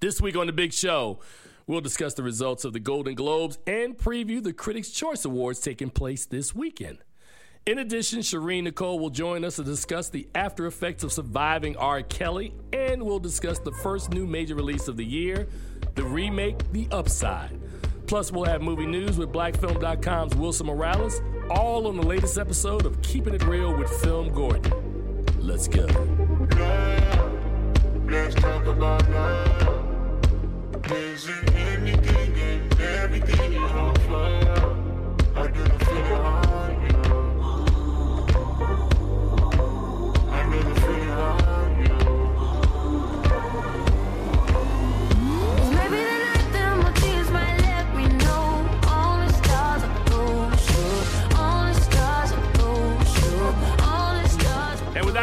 This week on The Big Show, we'll discuss the results of the Golden Globes and preview the Critics' Choice Awards taking place this weekend. In addition, Sherin Nicole will join us to discuss the after effects of surviving R. Kelly, and we'll discuss the first new major release of the year, the remake, The Upside. Plus, we'll have movie news with BlackFilm.com's Wilson Morales, all on the latest episode of Keeping It Reel with Film Gordon. Let's go. Let's Is it anything and everything you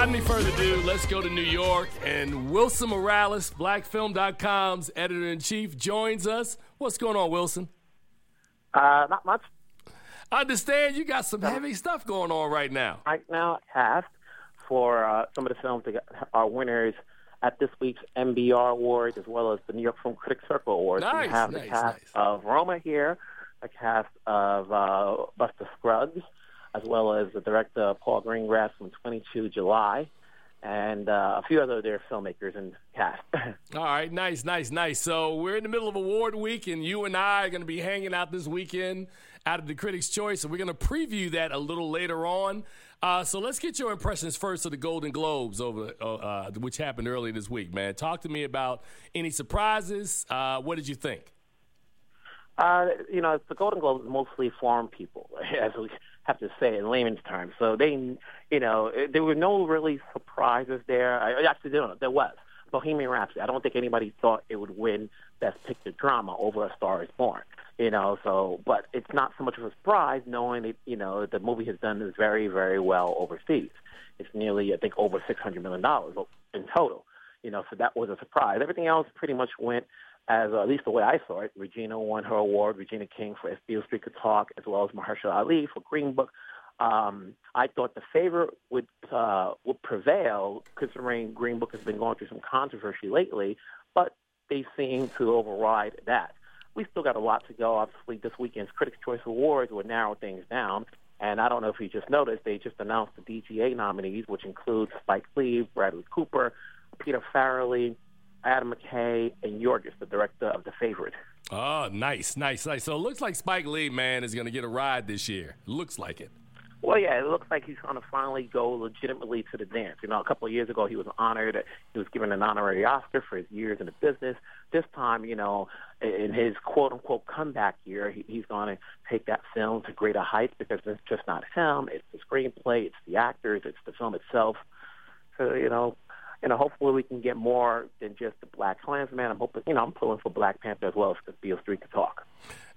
without any further ado, let's go to New York. And Wilson Morales, BlackFilm.com's editor in chief, joins us. What's going on, Wilson? Uh, not much I understand you got some heavy stuff going on right now. right now. Cast for uh, some of the films that are winners at this week's NBR Awards, as well as the New York Film Critics Circle Awards. Nice, we have nice, the cast nice. of Roma here, a cast of uh, Buster Scruggs, as well as the director Paul Greengrass from 22 July, and uh, a few other their filmmakers and cast. All right, nice, nice, nice. So we're in the middle of award week, and you and I are going to be hanging out this weekend out of the Critics' Choice, and we're going to preview that a little later on. Uh, so let's get your impressions first of the Golden Globes over, uh, uh, which happened earlier this week, man. Talk to me about any surprises. Uh, what did you think? Uh, you know, the Golden Globes mostly foreign people, as we have to say in layman's terms. So they, you know, eh, there were no really surprises there. I, actually, there, there was Bohemian Rhapsody. I don't think anybody thought it would win Best Picture Drama over A Star Is Born. You know, so but it's not so much of a surprise knowing that you know the movie has done very, very well overseas. It's nearly, I think, over six hundred million dollars in total. You know, so that was a surprise. Everything else pretty much went as uh, at least the way I saw it. Regina won her award. Regina King for If Beale Street Could Talk, as well as Mahershala Ali for Green Book. Um, I thought the favorite would uh, would prevail, considering Green Book has been going through some controversy lately, but they seem to override that. We still got a lot to go. Obviously, this weekend's Critics' Choice Awards will narrow things down. And I don't know if you just noticed, they just announced the DGA nominees, which include Spike Lee, Bradley Cooper, Peter Farrelly, Adam McKay, and Yorgos, the director of The Favorite. Oh, nice, nice, nice. So it looks like Spike Lee, man, is going to get a ride this year. Looks like it. Well, yeah, it looks like he's going to finally go legitimately to the dance. You know, a couple of years ago, he was honored. He was given an honorary Oscar for his years in the business. This time, you know, in his quote-unquote comeback year, he, he's going to take that film to greater heights because it's just not him. It's the screenplay, it's the actors, it's the film itself. So, you know, you know, hopefully we can get more than just the Black Klansman. I'm hoping, you know, I'm pulling for Black Panther as well as Beale Street to talk.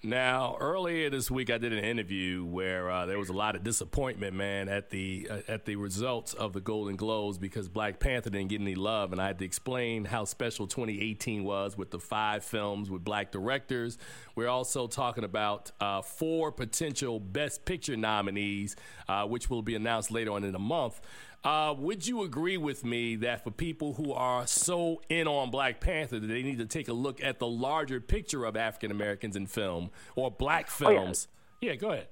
Now, earlier this week, I did an interview where uh, there was a lot of disappointment, man, at the uh, at the results of the Golden Globes because Black Panther didn't get any love, and I had to explain how special 2018 was with the five films with black directors. We're also talking about uh, four potential Best Picture nominees, uh, which will be announced later on in the month. Uh, would you agree with me that for people who are so in on Black Panther that they need to take a look at the larger picture of African Americans in film or black Oh, yeah. films? yeah. go ahead.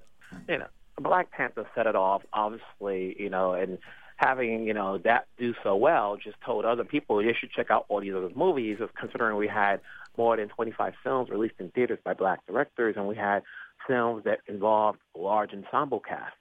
you know, Black Panther set it off, obviously, you know, and having, you know, that do so well just told other people you should check out all these other movies, considering we had more than 25 films released in theaters by black directors, and we had films that involved large ensemble cast.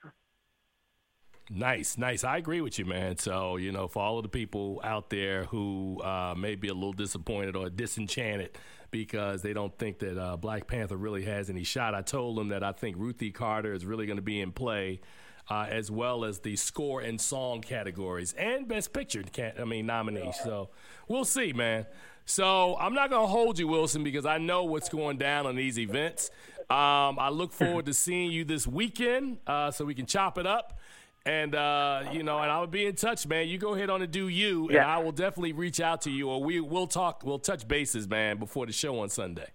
Nice, nice. I agree with you, man. So, you know, for all of the people out there who uh, may be a little disappointed or disenchanted because they don't think that uh, Black Panther really has any shot, I told them that I think Ruthie Carter is really going to be in play. Uh, as well as the score and song categories and best picture I mean nominees. So we'll see, man. So I'm not gonna hold you, Wilson, because I know what's going down on these events. Um, I look forward to seeing you this weekend, uh, so we can chop it up. And uh, you know, and I'll be in touch, man. You go ahead on and do you, and I will definitely reach out to you, or we will talk. We'll touch bases, man, before the show on Sunday.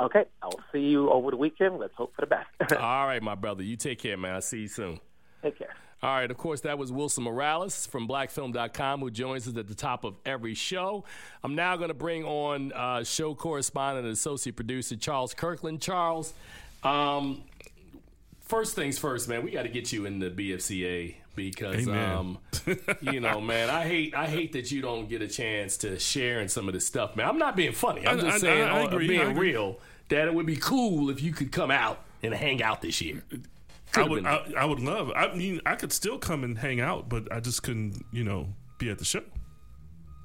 Okay, I'll see you over the weekend. Let's hope for the best. All right, my brother. You take care, man. I'll see you soon. Take care. All right, of course, that was Wilson Morales from blackfilm.com who joins us at the top of every show. I'm now going to bring on uh, show correspondent and associate producer Charles Kirkland. Charles, um, first things first, man, we got to get you in the BFCA because um, you know, man, I hate I hate that you don't get a chance to share in some of this stuff, man. I'm not being funny. I'm I- just I- saying, I uh, agree, being I real, that it would be cool if you could come out and hang out this year. I Could've would, I, I would love. I mean, I could still come and hang out, but I just couldn't, you know, be at the show.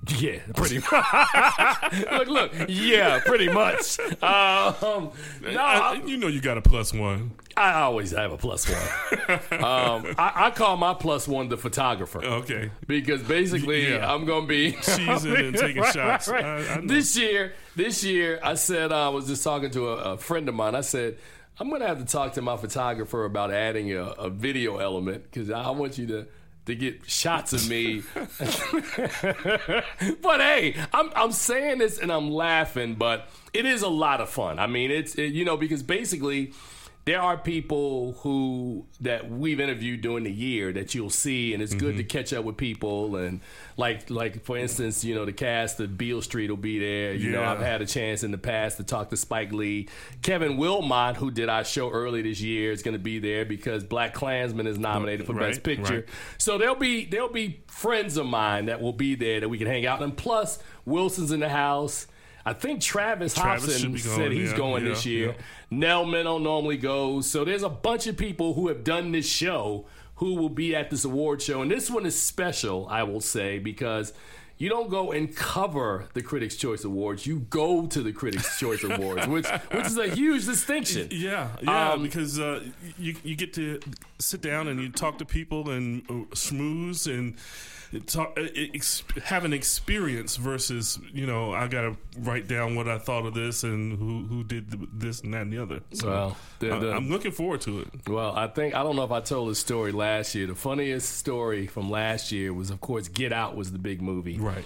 Yeah, pretty much. look, look, yeah, pretty much. Um, no, I- you know, you got a plus one. I always have a plus one. Um, I, I call my plus one the photographer. Okay, Because basically, Yeah. I'm gonna be Cheesing and taking Right, shots. right, right. I. This year, this year, I said uh, I was just talking to a, a friend of mine. I said I'm gonna have to talk to my photographer about adding a, a video element because I want you to to get shots of me. but hey, I'm I'm saying this and I'm laughing, but it is a lot of fun. I mean, it's it, you know because basically there are people who that we've interviewed during the year that you'll see, and it's good to mm-hmm. catch up with people. And like like for instance, you know the cast of Beale Street will be there. You know I've had a chance in the past to talk to Spike Lee, Kevin Willmott, who did our show early this year, is going to be there because Black Klansman is nominated for Right, Best Picture. right. So there'll be there'll be friends of mine that will be there that we can hang out. And plus, Wilson's in the house. I think Travis, Travis Hopson said he's yeah, going yeah, this year. yeah. Nell Minow normally goes. So there's a bunch of people who have done this show who will be at this award show. And this one is special, I will say, because you don't go and cover the Critics' Choice Awards. You go to the Critics' Choice Awards, which which is a huge distinction. Yeah, yeah, Um, because uh, you you get to sit down and you talk to people and uh, schmooze and talk, uh, ex- have an experience versus you know I got to write down what I thought of this and who who did th- this and that and the other. So Well, the- I- the- I'm looking forward to it. Well, I think I don't know if I told this story last year. The funniest story from last year was, of course, Get Out was the big movie. Right.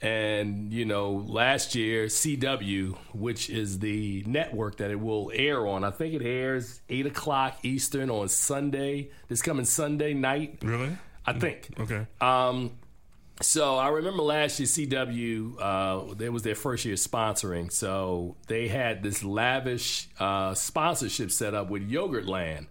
And you know, last year CW, which is the network that it will air on, I think it airs eight o'clock Eastern on Sunday. This coming Sunday night, Really? I think. Okay. Um, so I remember last year CW, uh, it was their first year sponsoring. So they had this lavish uh, sponsorship set up with Yogurtland,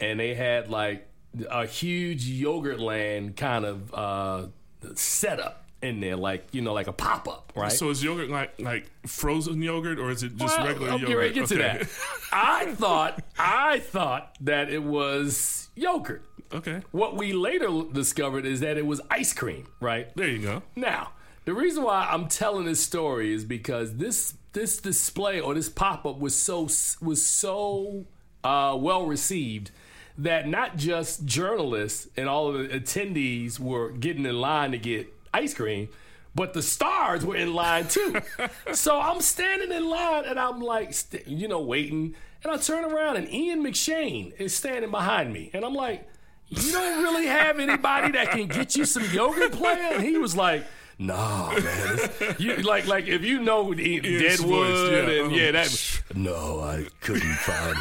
and they had like a huge Yogurtland kind of uh, setup in there, like you know, like a pop up, right? So is yogurt like like frozen yogurt or is it just Well, regular I'll yogurt? get to Okay. that. I thought I thought that it was yogurt. okay. What we later discovered is that it was ice cream, right? There you go. Now, the reason why I'm telling this story is because this this display or this pop up was so was so uh, well received that not just journalists and all of the attendees were getting in line to get ice cream, but the stars were in line too. so I'm standing in line and I'm like, st- you know, waiting, and I turn around and Ian McShane is standing behind me, and I'm like you don't really have anybody that can get you some yogurt? And he was like, no, man. You, like, like if you know the Ian's Deadwood voice, yeah, and uh-huh. yeah, that. No, I couldn't find.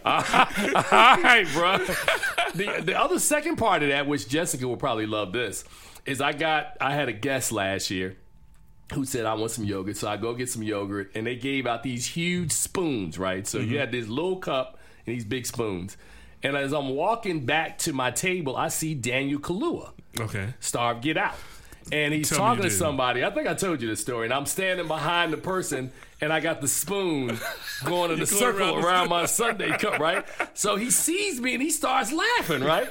All right, bro. The the other second part of that, which Jessica will probably love this, is I got I had a guest last year who said I want some yogurt. So I go get some yogurt, and they gave out these huge spoons, right? So Mm-hmm. you had this little cup and these big spoons. And as I'm walking back to my table, I see Daniel Kaluuya, Okay. star of Get Out. And he's Tell talking to somebody. I think I told you this story. And I'm standing behind the person, and I got the spoon going in a circle around around, my sundae cup, right? So he sees me and he starts laughing, right?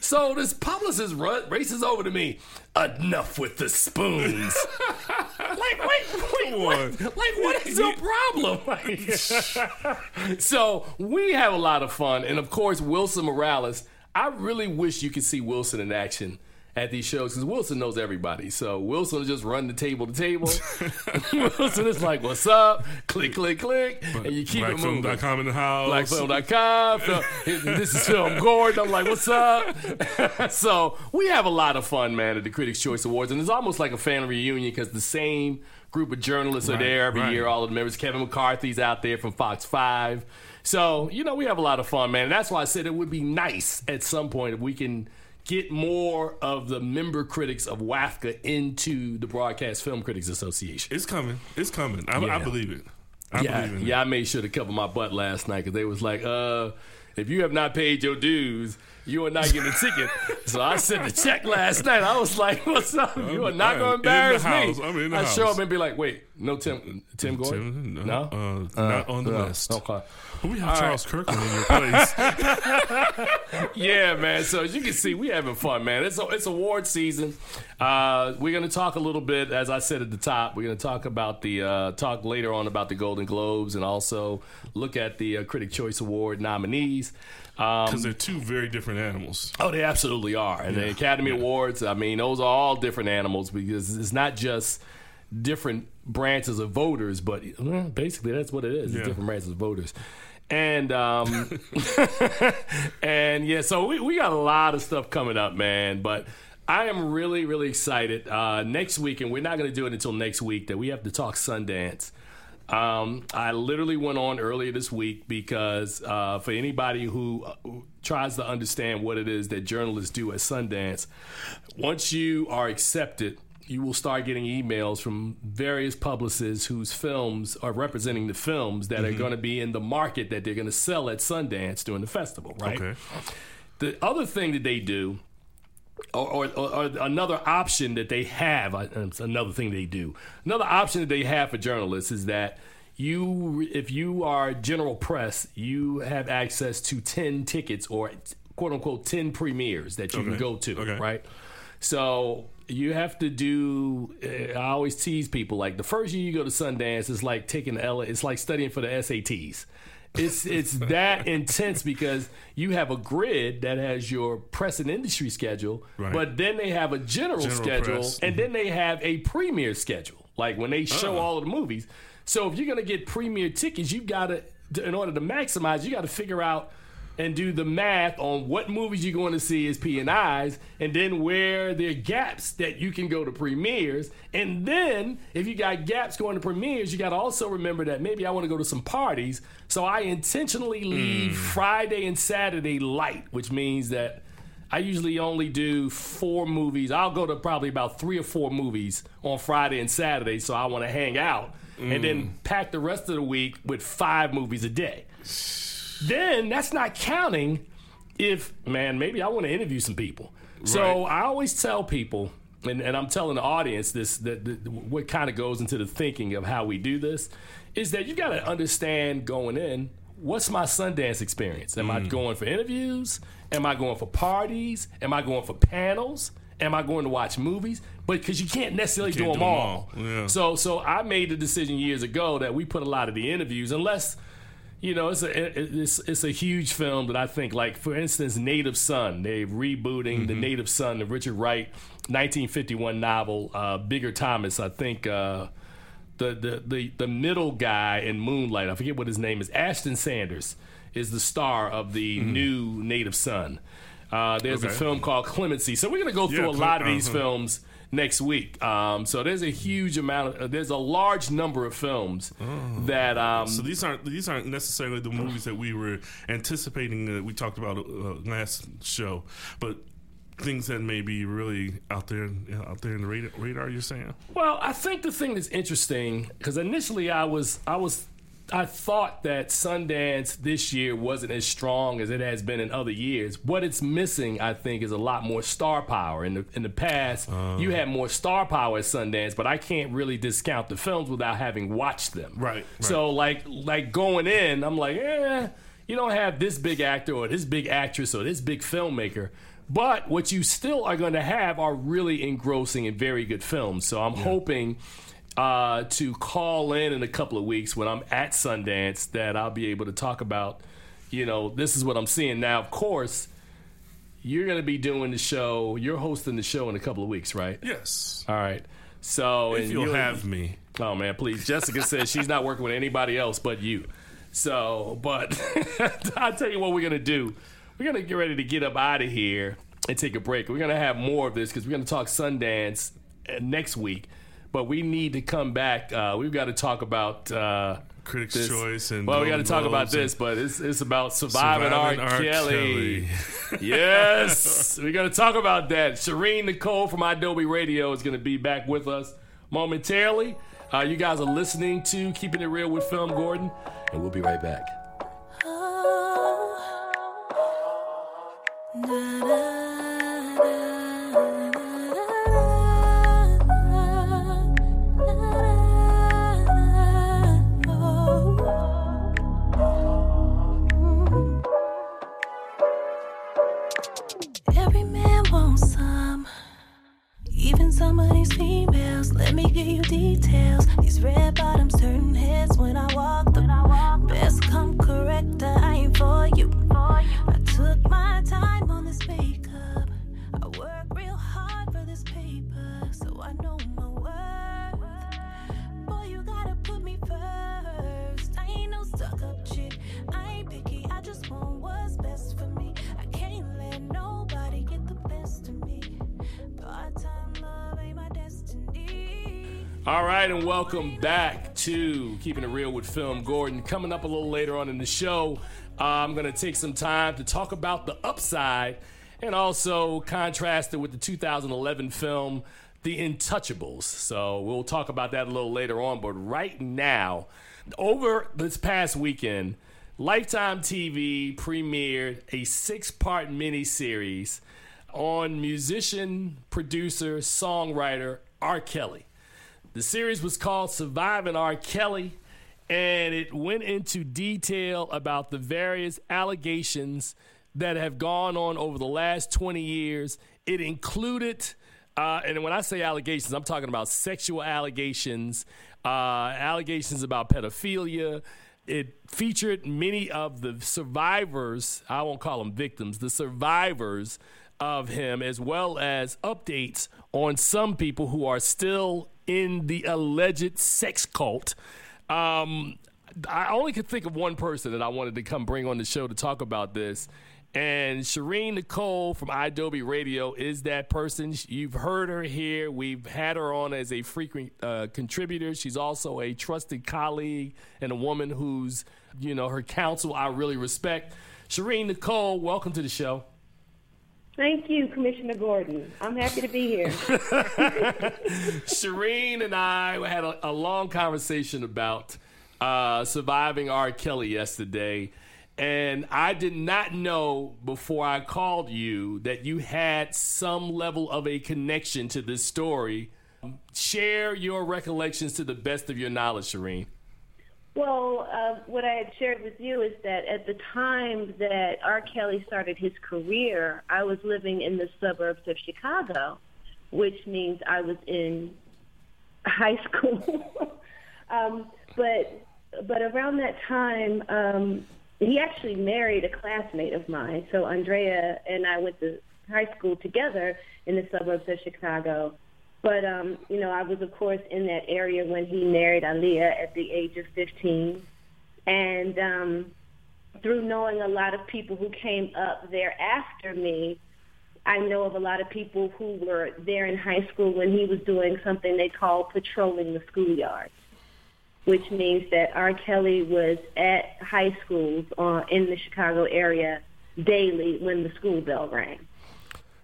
So this publicist ru- races over to me. Enough with the spoons. like, wait, wait, what? Like, what is your problem? Like- so we have a lot of fun, and of course, Wilson Morales. I really wish you could see Wilson in action at these shows because Wilson knows everybody. So Wilson will just run the table to table. Wilson is like, "What's up?" Click, click, click, and you keep it moving. Blackfilm.com in the house. Blackfilm.com. This is Film Gordon. I'm like, what's up? so we have a lot of fun, man, at the Critics' Choice Awards, and it's almost like a family reunion because the same group of journalists are there every right. year. All of the members. Kevin McCarthy's out there from Fox Five. So you know we have a lot of fun, man. And that's why I said it would be nice at some point if we can get more of the member critics of WAFCA into the Broadcast Film Critics Association. It's coming. It's coming. I, I believe it. I yeah, believe yeah. I made sure to cover my butt last night because they was like, uh, if you have not paid your dues, you are not getting a ticket. so I sent the check last night. I was like, what's up? You are not going to embarrass me. I'm in the I show house. up and be like, wait, no Tim, Tim Gordon? Tim, no, uh, not on the no. list. Okay. We have Charles Kirkland in your place. yeah, man. So as you can see, we're having fun, man. It's it's award season. Uh, we're gonna talk a little bit, as I said at the top. We're gonna talk about the uh, talk later on about the Golden Globes and also look at the uh, Critic Choice Award nominees. Um, Because they're two very different animals. Oh, they absolutely are. And the Academy Awards, I mean, those are all different animals because it's not just different branches of voters, but well, basically that's what it is. Yeah. It's different branches of voters. And um and yeah, so we, we got a lot of stuff coming up, man. But I am really, really excited. Uh next week, and we're not gonna do it until next week, that we have to talk Sundance. Um, I literally went on earlier this week because uh, for anybody who, uh, tries to understand what it is that journalists do at Sundance, once you are accepted, you will start getting emails from various publicists whose films are representing the films that are going to be in the market that they're going to sell at Sundance during the festival, right? Okay. The other thing that they do or, or, or, another option that they have, another thing they do, another option that they have for journalists is that you, if you are general press, you have access to 10 tickets or quote unquote 10 premieres that you can go to, Okay. right? So you have to do. uh, I always tease people like the first year you go to Sundance is like taking the L. It's like studying for the SATs. It's it's that intense because you have a grid that has your press and industry schedule, Right. but then they have a general, General schedule, press. and then mm-hmm. they have a premiere schedule, like when they show Oh. all of the movies. So if you're gonna get premiere tickets, you gotta in order to maximize, you got to figure out and do the math on what movies you're going to see as P and I's, and then where there are gaps that you can go to premieres. And then if you got gaps going to premieres, you got to also remember that maybe I want to go to some parties, so I intentionally hmm. leave Friday and Saturday light, which means that. I usually only do four movies. I'll go to probably about three or four movies on Friday and Saturday, so I want to hang out and then hmm. pack the rest of the week with five movies a day. Then that's not counting if, man, maybe I want to interview some people. So I always tell people, and, and I'm telling the audience this, that, that what kind of goes into the thinking of how we do this, is that you got to understand going in what's my Sundance experience? Am I mm. going for interviews? Am I going for parties? Am I going for panels? Am I going to watch movies? But because you can't necessarily can't do them do 'em all. all, yeah. So so I made the decision years ago that we put a lot of the interviews, unless you know, it's a it's it's a huge film that I think, like for instance, Native Son. They're rebooting the Native Son, the Richard Wright, 1951 novel. Uh, Bigger Thomas, I think. Uh, the, the the the middle guy in Moonlight, I forget what his name is. Ashton Sanders is the star of the new Native Son. Uh, there's a film called Clemency. So we're gonna go through Yeah, a lot of these uh-huh. films next week. Um, so there's a huge amount of uh, there's a large number of films that um, So these aren't these aren't necessarily the movies that we were anticipating that we talked about uh, last show, but things that may be really out there out there in the radar. radar you're saying? Well, I think the thing that's interesting because initially I was I was I thought that Sundance this year wasn't as strong as it has been in other years. What it's missing, I think, is a lot more star power. In the in the past, you had more star power at Sundance, but I can't really discount the films without having watched them. Right, So like like going in, I'm like, eh, you don't have this big actor or this big actress or this big filmmaker. But what you still are going to have are really engrossing and very good films. So I'm hoping uh, to call in in a couple of weeks when I'm at Sundance that I'll be able to talk about, you know, this is what I'm seeing. Now, of course, you're going to be doing the show. You're hosting the show in a couple of weeks, right? Yes. All right. So If you'll you- have me. Oh man, please. Jessica says she's not working with anybody else but you. So, but I'll tell you what we're gonna do. We're gonna get ready to get up out of here and take a break. We're gonna have more of this because we're gonna talk Sundance uh, next week. But we need to come back. Uh, we've got to talk about uh, Critics' this. Choice and well, we got to talk about this, but it's it's about surviving, Surviving R. R. Kelly. Kelly. yes, we're gonna talk about that. Sherin Nicole from idobi Radio is gonna be back with us momentarily. Uh, you guys are listening to Keeping It Reel with Film Gordon, and we'll be right back. Every welcome back to Keeping It Reel with Film Gordon. Coming up a little later on in the show, uh, I'm going to take some time to talk about the upside and also contrast it with the 2011 film The Intouchables. So we'll talk about that a little later on. But right now, over this past weekend, Lifetime TV premiered a six part miniseries on musician, producer, songwriter R. Kelly. The series was called Surviving R. Kelly, and it went into detail about the various allegations that have gone on over the last 20 years. It included, uh, and when I say allegations, I'm talking about sexual allegations, uh, allegations about pedophilia. It featured many of the survivors, I won't call them victims, the survivors of him, as well as updates on some people who are still in the alleged sex cult. Um, I only could think of one person that I wanted to come bring on the show to talk about this. And Sherin Nicole from idobi Radio is that person. You've heard her here. We've had her on as a frequent uh, contributor. She's also a trusted colleague and a woman who's, you know, her counsel I really respect. Sherin Nicole, welcome to the show. Thank you, Commissioner Gordon. I'm happy to be here. Sherin and I had a, a long conversation about uh, surviving R. Kelly yesterday. And I did not know before I called you that you had some level of a connection to this story. Share your recollections to the best of your knowledge, Sherin. Well, uh, what I had shared with you is that at the time that R. Kelly started his career, I was living in the suburbs of Chicago, which means I was in high school. um, but but around that time, um, he actually married a classmate of mine. So Andrea and I went to high school together in the suburbs of Chicago. But um, you know, I was of course in that area when he married Aaliyah at the age of 15, and um, through knowing a lot of people who came up there after me, I know of a lot of people who were there in high school when he was doing something they call patrolling the schoolyards, which means that R. Kelly was at high schools uh, in the Chicago area daily when the school bell rang.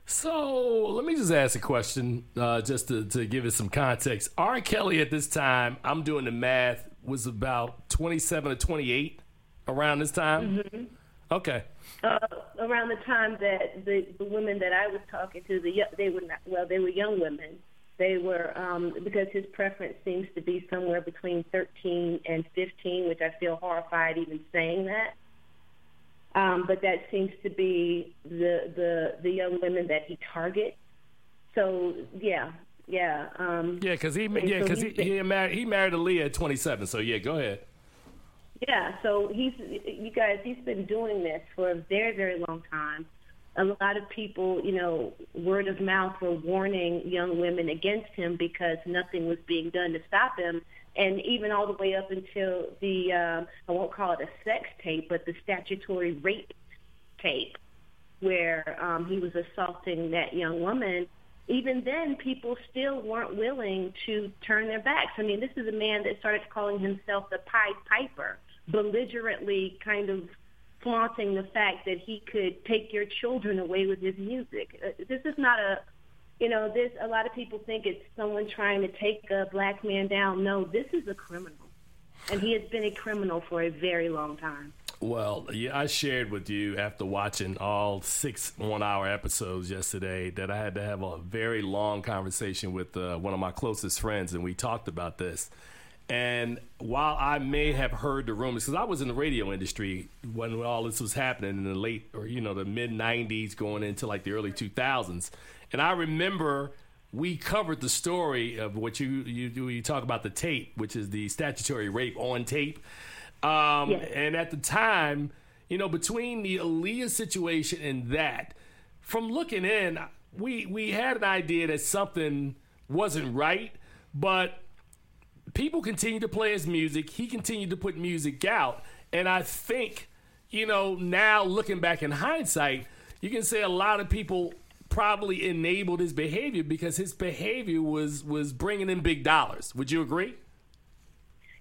So let me just ask a question, uh, just to, to give it some context. R. Kelly at this time, I'm doing the math, was about 27 or 28 around this time. Okay. uh, around the time that the, the women that I was talking to, the they were not, well, they were young women. They were um, because his preference seems to be somewhere between 13 and 15, which I feel horrified even saying that. Um, but that seems to be the the the young women that he targets. So yeah, yeah. Um, Yeah, because he yeah so because he, he married he married Aaliyah at 27. So yeah, go ahead. Yeah, so he's you guys he's been doing this for a very very long time. a lot of people, you know, word of mouth were warning young women against him because nothing was being done to stop him. And even all the way up until the, uh, I won't call it a sex tape, but the statutory rape tape where um, he was assaulting that young woman, even then people still weren't willing to turn their backs. I mean, this is a man that started calling himself the Pied Piper, belligerently kind of flaunting the fact that he could take your children away with his music. Uh, This is not a, you know, this. A lot of people think it's someone trying to take a black man down. No, this is a criminal, and he has been a criminal for a very long time. Well, yeah, I shared with you after watching all six one-hour episodes yesterday that I had to have a very long conversation with uh, one of my closest friends, and we talked about this. And while I may have heard the rumors, because I was in the radio industry when all this was happening in the late or you know the mid '90s, going into like the early 2000s, and I remember we covered the story of what you you you talk about the tape, which is the statutory rape on tape. Um, Yes. And at the time, you know, between the Aaliyah situation and that, from looking in, we we had an idea that something wasn't right, but people continued to play his music. He continued to put music out, and I think, you know, now looking back in hindsight, you can say a lot of people probably enabled his behavior because his behavior was was bringing in big dollars. Would you agree?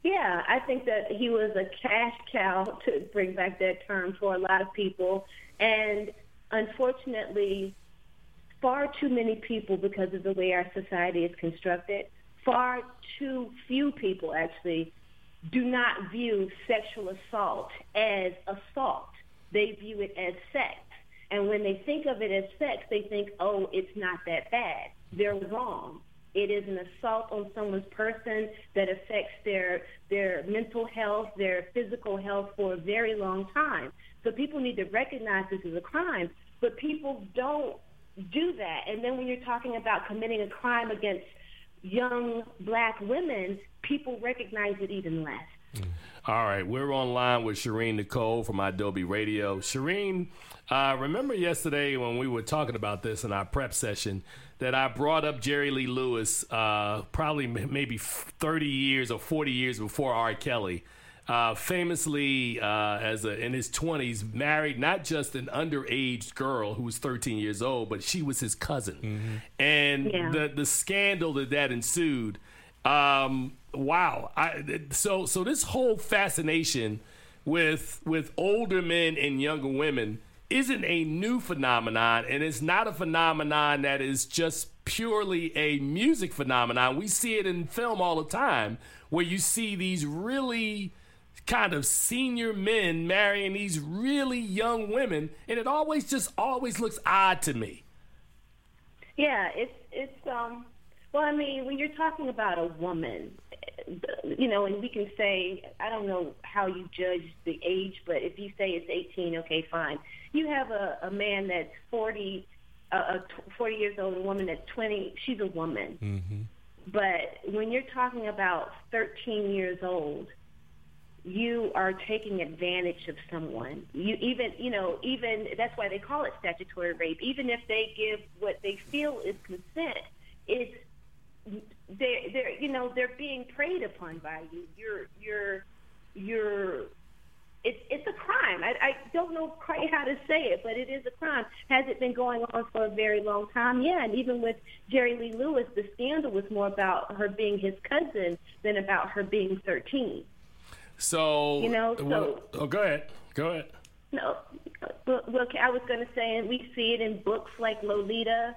Yeah, I think that he was a cash cow to bring back that term for a lot of people. And unfortunately, far too many people, because of the way our society is constructed, far too few people actually do not view sexual assault as assault. They view it as sex. And when they think of it as sex, they think, oh, it's not that bad. They're wrong. It is an assault on someone's person that affects their their mental health, their physical health for a very long time. So people need to recognize this as a crime, but people don't do that. And then when you're talking about committing a crime against young black women, people recognize it even less. Mm. All right, we're online with Sherin Nicole from idobi Radio. Sherin, uh, remember yesterday when we were talking about this in our prep session that I brought up Jerry Lee Lewis uh, probably m- maybe 30 years or 40 years before R. Kelly. Uh, famously, uh, as a, in his 20s, married not just an underage girl who was 13 years old, but she was his cousin. And Yeah. the the scandal that that ensued. Um, wow. I, so so this whole fascination with with older men and younger women isn't a new phenomenon, and it's not a phenomenon that is just purely a music phenomenon. We see it in film all the time, where you see these really kind of senior men marrying these really young women, and it always just always looks odd to me. Yeah, it's it's um well, I mean, when you're talking about a woman, you know, and we can say I don't know how you judge the age, but if you say it's 18, okay, fine. You have a a man that's 40 uh, uh, 40 years old, a woman that's 20, she's a woman. But when you're talking about 13 years old, you are taking advantage of someone. You even, you know, even that's why they call it statutory rape. Even if they give what they feel is consent, it's they they're you know they're being preyed upon by you. You're you're you're it's it's a crime. I, I don't know quite how to say it, but it is a crime. Has it been going on for a very long time? Yeah, and even with Jerry Lee Lewis, the scandal was more about her being his cousin than about her being 13. So You know, well- so- oh, go ahead, go ahead. No, well, well, I was going to say, and we see it in books like Lolita.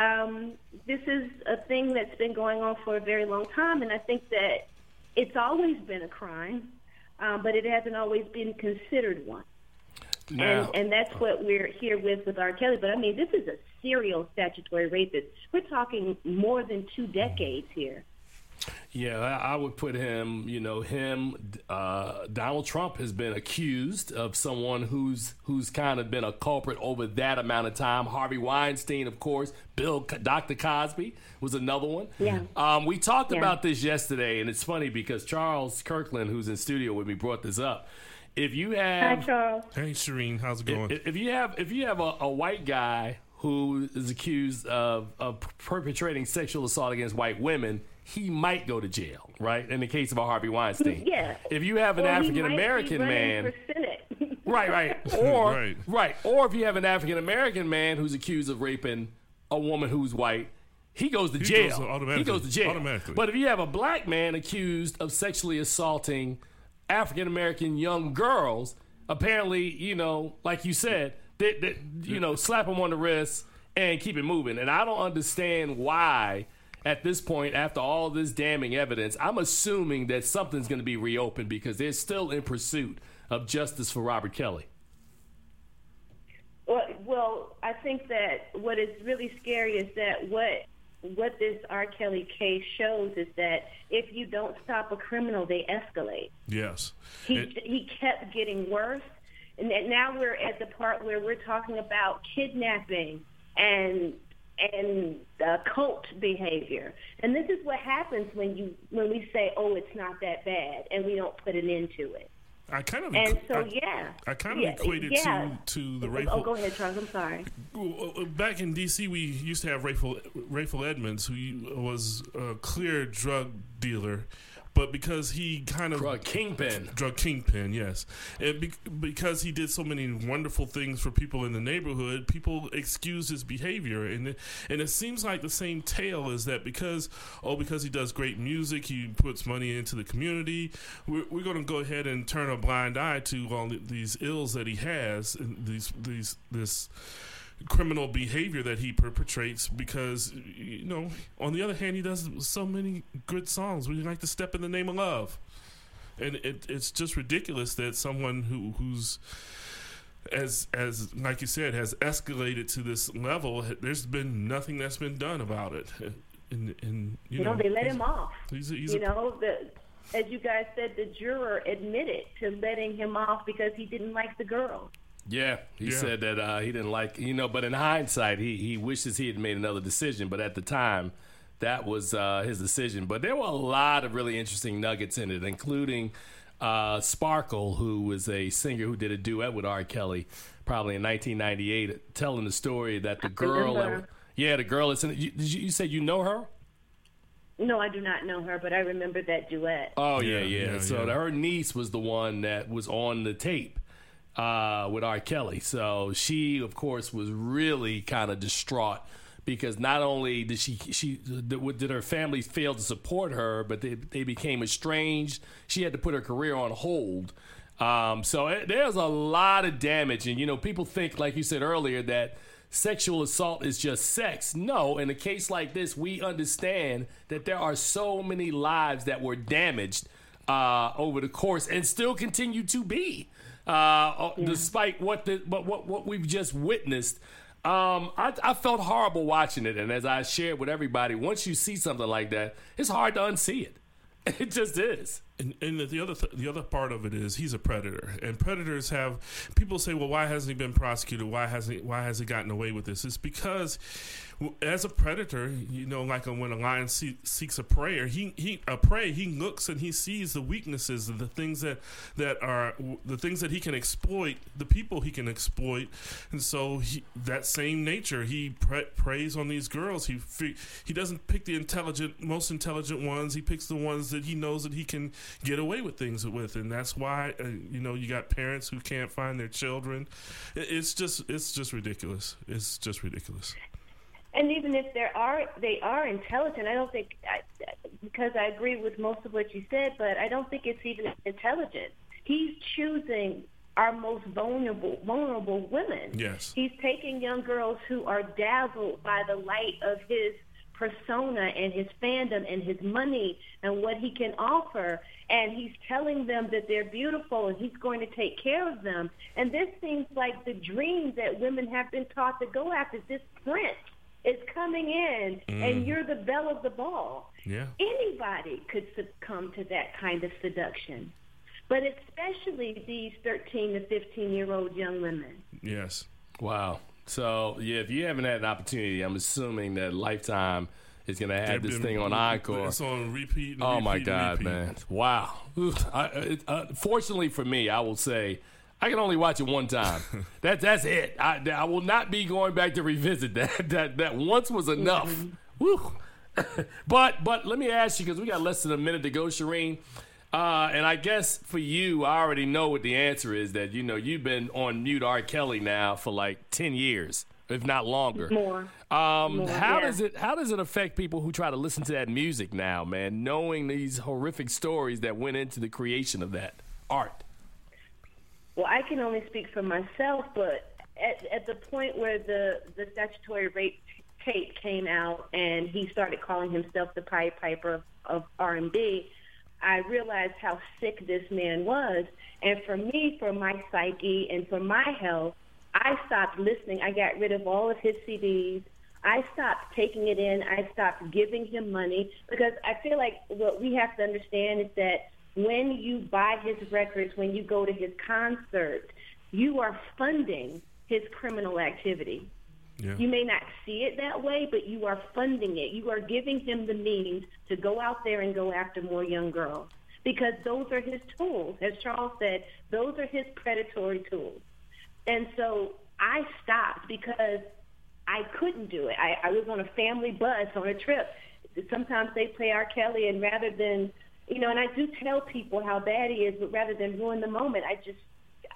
Um, this is a thing that's been going on for a very long time, and I think that it's always been a crime, um, but it hasn't always been considered one. Now, And, and that's what we're here with with R. Kelly. But I mean, this is a serial statutory rapist. We're talking more than two decades here. Yeah, I I would put him. You know, him. Uh, Donald Trump has been accused of someone who's who's kind of been a culprit over that amount of time. Harvey Weinstein, of course. Bill, Dr. Cosby was another one. Yeah. Um, we talked Yeah. about this yesterday, and it's funny because Charles Kirkland, who's in studio with me, brought this up. If you Hi, have Charles. Hey, Sherin, how's it going? if, if you have if you have a, a white guy who is accused of, of perpetrating sexual assault against white women, he might go to jail, right? In the case of a Harvey Weinstein. Yeah. If you have an Or African American man, for right, right, or Right. right, or if you have an African American man who's accused of raping a woman who's white. He goes to He jail. goes automatically. He goes to jail. Automatically. But if you have a black man accused of sexually assaulting African American young girls, apparently, you know, like you said, they, they, you know, slap him on the wrist and keep it moving. And I don't understand why, at this point, after all this damning evidence, I'm assuming that something's going to be reopened because they're still in pursuit of justice for Robert Kelly. Well, well, I think that what is really scary is that what what this R. Kelly case shows is that if you don't stop a criminal, they escalate. yes. He And- he kept getting worse, and now we're at the part where we're talking about kidnapping and and uh, cult behavior. And this is what happens when you when we say, "Oh, it's not that bad," and we don't put an end to it. I kind of And so, I, yeah, I kind of yeah, equated yeah. to to the Oh, go ahead, Charles. I'm sorry. Uh, Back in D.C., we used to have Rayful, Rayful Edmonds, who was a clear drug dealer, but because he kind of Drug kingpin. drug kingpin, yes, and be- because he did so many wonderful things for people in the neighborhood, people excuse his behavior, and it, and it seems like the same tale is that because oh because he does great music, he puts money into the community, we're, we're going to go ahead and turn a blind eye to all these ills that he has, and these these this criminal behavior that he perpetrates because you know on the other hand he does so many good songs we like to step in the name of love and it, it's just ridiculous that someone who who's as as like you said has escalated to this level there's been nothing that's been done about it and, and you, You know, they let him off. he's a, he's you a, know, the as you guys said, the juror admitted to letting him off because he didn't like the girl. Yeah, he Yeah. said that uh, he didn't like, you know, but in hindsight, he, he wishes he had made another decision. But at the time, that was uh, his decision. But there were a lot of really interesting nuggets in it, including uh, Sparkle, who was a singer who did a duet with R. Kelly probably in 1998, telling the story that the girl. remember. yeah, the girl is in. You, did you, you said you know her? No, I do not know her, but I remember that duet. Oh yeah, Yeah, yeah. yeah, so yeah. her niece was the one that was on the tape uh, with R. Kelly. So she, of course, was really kind of distraught because not only did she she did her family fail to support her, but they they became estranged. She had to put her career on hold. Um, so it, there's a lot of damage, and you know, people think, like you said earlier, that sexual assault is just sex. No, in a case like this, we understand that there are so many lives that were damaged uh, over the course and still continue to be, uh, despite what the what, what what we've just witnessed. Um, I, I felt horrible watching it, and as I shared with everybody, once you see something like that, it's hard to unsee it. It just is. And, and the other th- the other part of it is he's a predator, and predators have people say, well, why hasn't he been prosecuted? Why hasn't he, why has he gotten away with this? It's because w- as a predator, you know, like when a lion see, seeks a prey, he he a prey, he looks and he sees the weaknesses and the things that that are the things that he can exploit, the people he can exploit, and so he, that same nature, he pre- preys on these girls. He he doesn't pick the intelligent, most intelligent ones. He picks the ones that he knows that he can get away with things with, and that's why uh, you know you got parents who can't find their children. It- It's just it's just ridiculous. It's just ridiculous. And even if there are, they are intelligent. I don't think, I, because I agree with most of what you said, but I don't think it's even intelligent. He's choosing our most vulnerable, vulnerable women. Yes. He's taking young girls who are dazzled by the light of his persona and his fandom and his money and what he can offer. And he's telling them that they're beautiful and he's going to take care of them. And this seems like the dream that women have been taught to go after. This prince is coming in and you're the belle of the ball. Yeah. Anybody could succumb to that kind of seduction. But especially these 13 to 15 year old young women. Yes. Wow. So yeah, if you haven't had an opportunity, I'm assuming that Lifetime is going to have They've this thing on Encore. It's on repeat. And Oh my repeat and God, repeat. man! Wow. I, it, uh, fortunately for me, I will say I can only watch it one time. that that's it. I, I will not be going back to revisit that. That that once was enough. Woo. but but let me ask you because we got less than a minute to go, Sherin. Uh, and I guess for you, I already know what the answer is. That you know you've been on mute R. Kelly now for like ten years, if not longer. More. Um, More, how yeah. does it how does it affect people who try to listen to that music now, man? Knowing these horrific stories that went into the creation of that art. Well, I can only speak for myself, but at, at the point where the, the statutory rape tape came out and he started calling himself the Pied Piper of, of R&B, I realized how sick this man was. And for me, for my psyche and for my health, I stopped listening. I got rid of all of his CDs. I stopped taking it in. I stopped giving him money because I feel like what we have to understand is that when you buy his records, when you go to his concerts, you are funding his criminal activity. Yeah. You may not see it that way, but you are funding it. You are giving him the means to go out there and go after more young girls because those are his tools. As Charles said, those are his predatory tools. And so I stopped because I couldn't do it. I, I was on a family bus on a trip. Sometimes they play R. Kelly, and rather than, you know, and I do tell people how bad he is, but rather than ruin the moment, I just,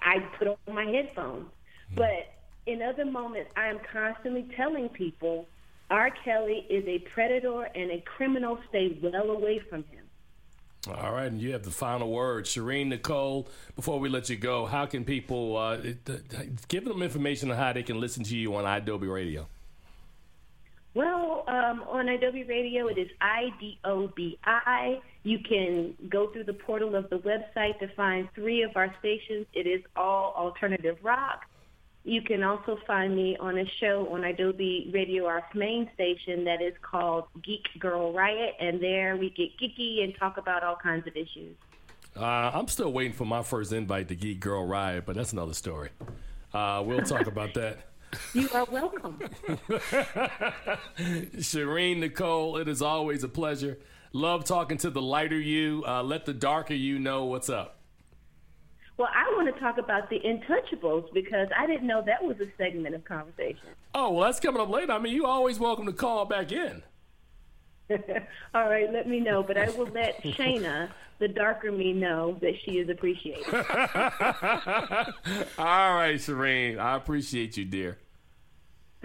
I put on my headphones. But in other moments, I am constantly telling people R. Kelly is a predator and a criminal. Stay well away from him. All right, and you have the final word, Sherin Nicole. Before we let you go, how can people uh, give them information on how they can listen to you on idobi Radio? Well, um, on IW Radio, it is I-D-O-B-I. You can go through the portal of the website to find three of our stations. It is all alternative rock. You can also find me on a show on idobi Radio, our main station, that is called Geek Girl Riot, and there we get geeky and talk about all kinds of issues. Uh, I'm still waiting for my first invite to Geek Girl Riot, but that's another story. Uh, we'll talk about that. You are welcome. Sherin Nicole, it is always a pleasure. Love talking to the lighter you. Uh, let the darker you know what's up. well, I want to talk about the Intouchables because I didn't know that was a segment of conversation. Oh, well, that's coming up later. I mean, you're always welcome to call back in. All right, let me know. But I will let Shayna, the darker me, know that she is appreciated. All right, Sherin. I appreciate you, dear.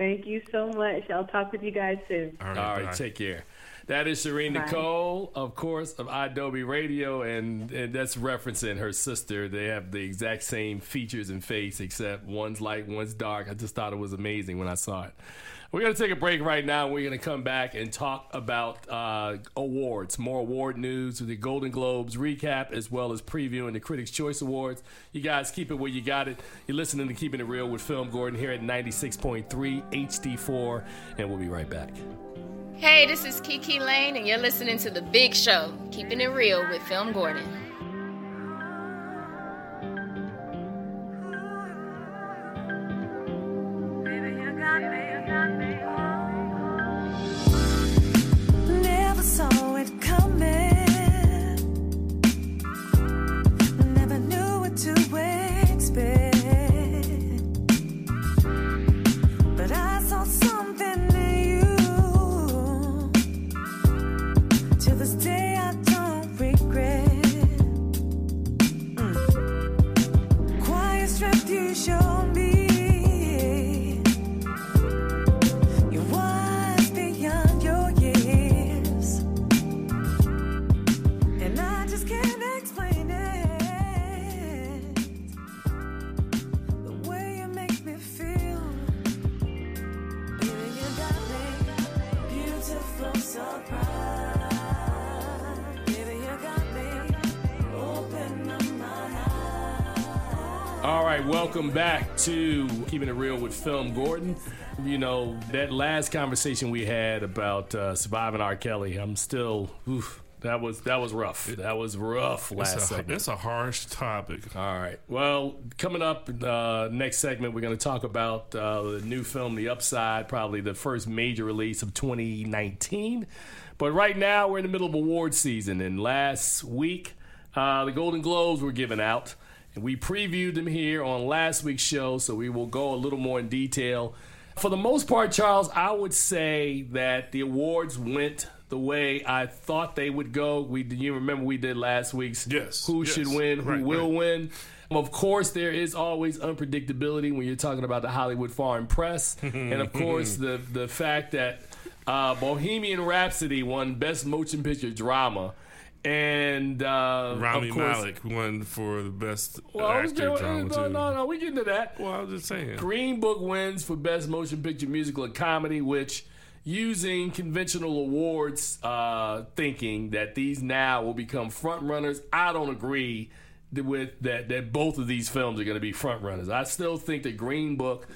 Thank you so much. I'll talk with you guys soon. All right. All right, take care. That is Sherin Bye. Nicole, of course, of idobi Radio, and, and that's referencing her sister. They have the exact same features and face, except one's light, one's dark. I just thought it was amazing when I saw it. We're going to take a break right now. We're going to come back and talk about uh, awards, more award news with the Golden Globes recap, as well as previewing the Critics' Choice Awards. You guys keep it where you got it. You're listening to Keeping It Reel with FilmGordon here at 96.3 HD4, and we'll be right back. Hey, this is KiKi Layne, and you're listening to The Big Show, Keeping It Reel with FilmGordon. not be home. All right, welcome back to Keeping It Reel with FilmGordon. You know, that last conversation we had about uh, surviving R. Kelly, I'm still, oof, that was that was rough. That was rough last It's a, segment. it's a harsh topic. All right. Well, coming up uh, next segment, we're going to talk about uh, the new film, The Upside, probably the first major release of 2019. But right now, we're in the middle of award season, and last week, uh, the Golden Globes were given out, and we previewed them here on last week's show. So we will go a little more in detail. For the most part, Charles, I would say that the awards went the way I thought they would go. We, you remember we did last week's Yes, who yes. should win, who Right, will right. win. Of course, there is always unpredictability when you're talking about the Hollywood Foreign Press, and of course the the fact that uh, Bohemian Rhapsody won Best Motion Picture Drama, and uh, Rami course, Malek won for the best Well, actor getting- no, no, no, we get into that. Well, I was just saying. Green Book wins for Best Motion Picture Musical and Comedy, which, using conventional awards uh, thinking that these now will become front runners, I don't agree with that. That both of these films are going to be front runners. I still think that Green Book.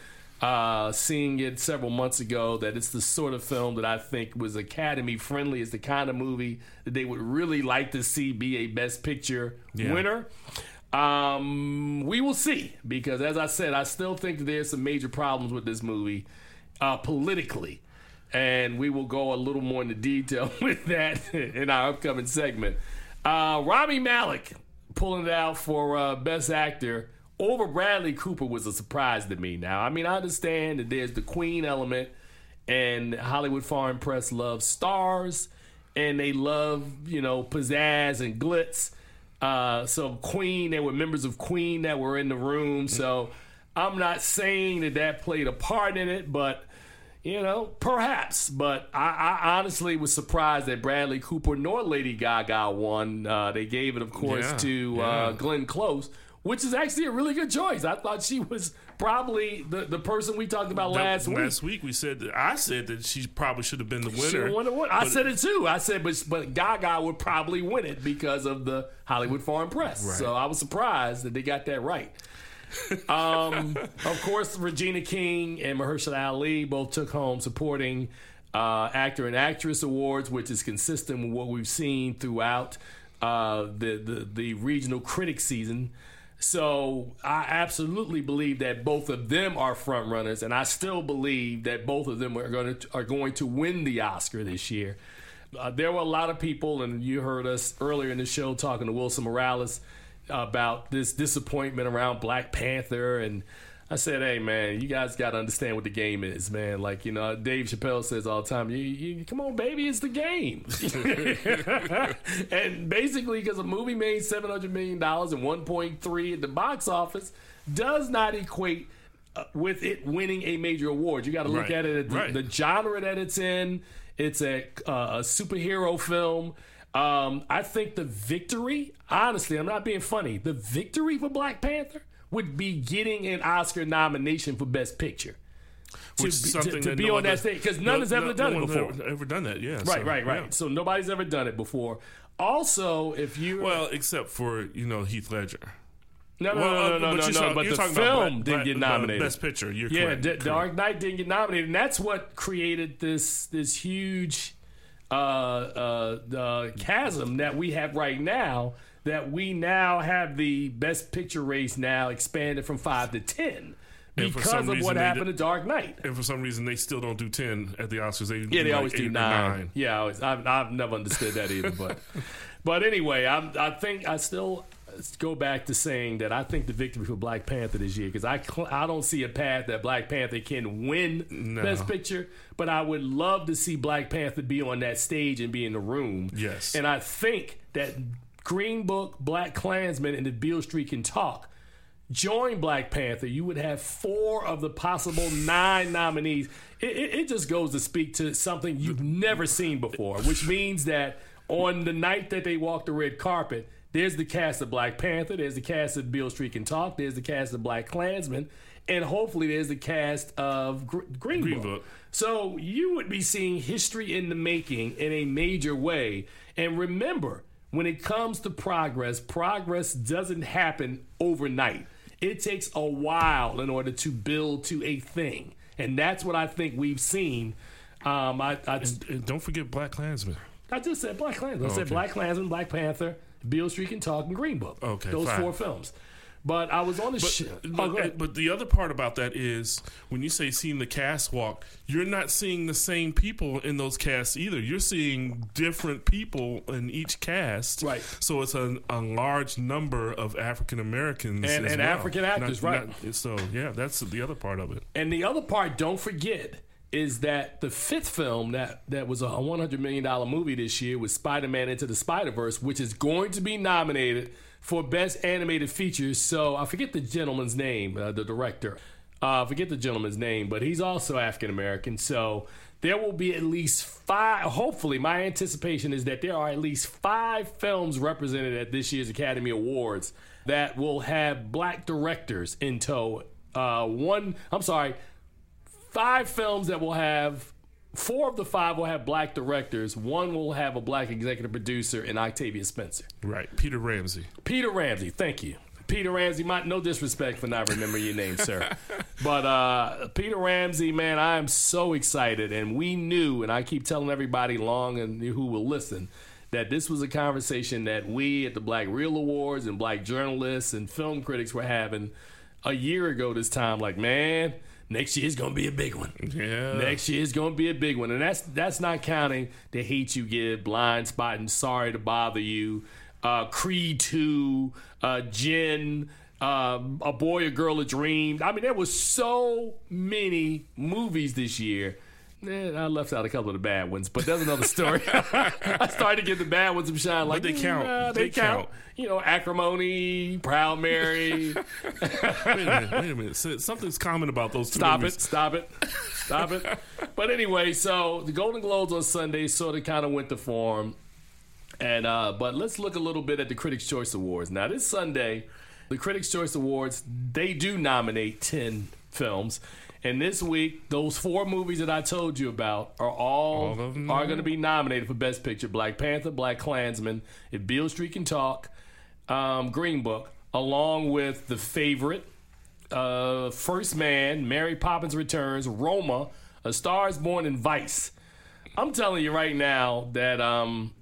Uh, seeing it several months ago, that it's the sort of film that I think was Academy friendly. It's the kind of movie that they would really like to see be a Best Picture Yeah. winner. Um, we will see because, as I said, I still think there's some major problems with this movie uh, politically, and we will go a little more into detail with that in our upcoming segment. Uh, Rami Malek pulling it out for uh, Best Actor over Bradley Cooper was a surprise to me. Now, I mean, I understand that there's the Queen element, and Hollywood Foreign Press loves stars, and they love you know pizzazz and glitz. Uh, so Queen, there were members of Queen that were in the room. So I'm not saying that that played a part in it, but you know, perhaps. But I, I honestly was surprised that Bradley Cooper nor Lady Gaga won. Uh, they gave it, of course, Yeah, to yeah. uh, Glenn Close, which is actually a really good choice. I thought she was probably the, the person we talked about That- last week. Last week we said that I said that she probably should have been the She winner. won. I said it too. I said, but but Gaga would probably win it because of the Hollywood Foreign Press. Right. So I was surprised that they got that right. um, of course, Regina King and Mahershala Ali both took home supporting uh, actor and actress awards, which is consistent with what we've seen throughout uh, the, the the regional critic season. So I absolutely believe that both of them are front runners, and I still believe that both of them are going to are going to win the Oscar this year. Uh, there were a lot of people, and you heard us earlier in the show talking to Wilson Morales about this disappointment around Black Panther, and I said, "Hey, man, you guys got to understand what the game is, man. Like you know, Dave Chappelle says all the time, you, you come on, baby, it's the game." and basically, because a movie made seven hundred million dollars and one point three at the box office, does not equate uh, with it winning a major award. You got to look Right, at it at the, right. the genre that it's in. It's a, uh, a superhero film. Um, I think the victory, honestly, I'm not being funny. The victory for Black Panther would be getting an Oscar nomination for Best Picture. To, to- to be no on that stage because no- none has ever no- done no it before. Ever, ever done that? Yeah. Right, so, right, right. yeah. So nobody's ever done it before. Also, if you Well, except for you know Heath Ledger. no no Well, no uh, no no, but no, you're no, talking- but the film Black- didn't Black- get nominated. Best Picture. You're yeah, correct. D- correct. Dark Knight didn't get nominated, and that's what created this this huge uh, uh, uh, chasm that we have right now. That we now have the Best Picture race now expanded from five to ten because of what happened to Dark Knight. And for some reason, they still don't do ten at the Oscars. They Yeah, they like always do or nine. Yeah, I always, I've, I've never understood that either. But but anyway, I'm, I think I still go back to saying that I think the victory for Black Panther this year because I cl- I don't see a path that Black Panther can win No. Best Picture, but I would love to see Black Panther be on that stage and be in the room. Yes. and I think that Green Book, Black Klansman, and the Beale Street can talk join Black Panther, you would have four of the possible nine nominees. It, it, it just goes to speak to something you've never seen before, which means that on the night that they walk the red carpet, there's the cast of Black Panther, there's the cast of Beale Street Can Talk, there's the cast of Black Klansman, and hopefully there's the cast of Gr- Green, Green Book. Book. So you would be seeing history in the making in a major way. And remember, when it comes to progress, progress doesn't happen overnight. It takes a while in order to build to a thing. And that's what I think we've seen. Um, I, I, And don't forget Black Klansman. I just said Black Klansman. I Oh, said okay. Black Klansman, Black Panther, Beale Street Can Talk, and Green Book. Okay, those fine. four films. But I was on the But, show. Oh, but, but the other part about that is when you say seeing the cast walk, you're not seeing the same people in those casts either. You're seeing different people in each cast. Right. So it's a, a large number of African Americans And- and well. African actors, right. so yeah, that's the other part of it. And the other part, don't forget, is that the fifth film that that was a one hundred million dollar movie this year was Spider Man Into the Spider Verse, which is going to be nominated for Best Animated Features. So I forget the gentleman's name, uh, the director. Uh, I forget the gentleman's name, but he's also African American. So there will be at least five. Hopefully, my anticipation is that there are at least five films represented at this year's Academy Awards that will have black directors in tow. Uh, one, I'm sorry, five films that will have four of the five will have black directors. One will have a black executive producer and Octavia Spencer. Right. Peter Ramsey. Peter Ramsey, thank you. Peter Ramsey, my, no disrespect for not remembering your name, sir. But uh, Peter Ramsey, man, I am so excited. And we knew, and I keep telling everybody long and who will listen, that this was a conversation that we at the Black Real Awards and black journalists and film critics were having a year ago this time. Like, man, next year's going to be a big one. Yeah. Next year's going to be a big one, and that's that's not counting the hate you give, blind spot, and sorry to bother you, uh, Creed two, uh, Jen, uh, a boy, a girl, a dream. I mean, there was so many movies this year. Eh, I left out a couple of the bad ones, but that's another story. I started to give the bad ones some shine. Like they mm, count. they, They count. count. You know, acrimony, Proud Mary. wait a minute. Wait a minute. So- Something's common about those two Stop movies. it! Stop it! Stop it! But anyway, so the Golden Globes on Sunday sort of kind of went to form, and uh, but let's look a little bit at the Critics' Choice Awards. Now this Sunday, the Critics' Choice Awards they do nominate ten films, and this week those four movies that I told you about are all, All are going to be nominated for Best Picture: Black Panther, Black Klansman, If Beale Street Can Talk, um, Green Book, along with The Favorite uh, First Man, Mary Poppins Returns, Roma, A Star is Born, and Vice. I'm telling you right now that um,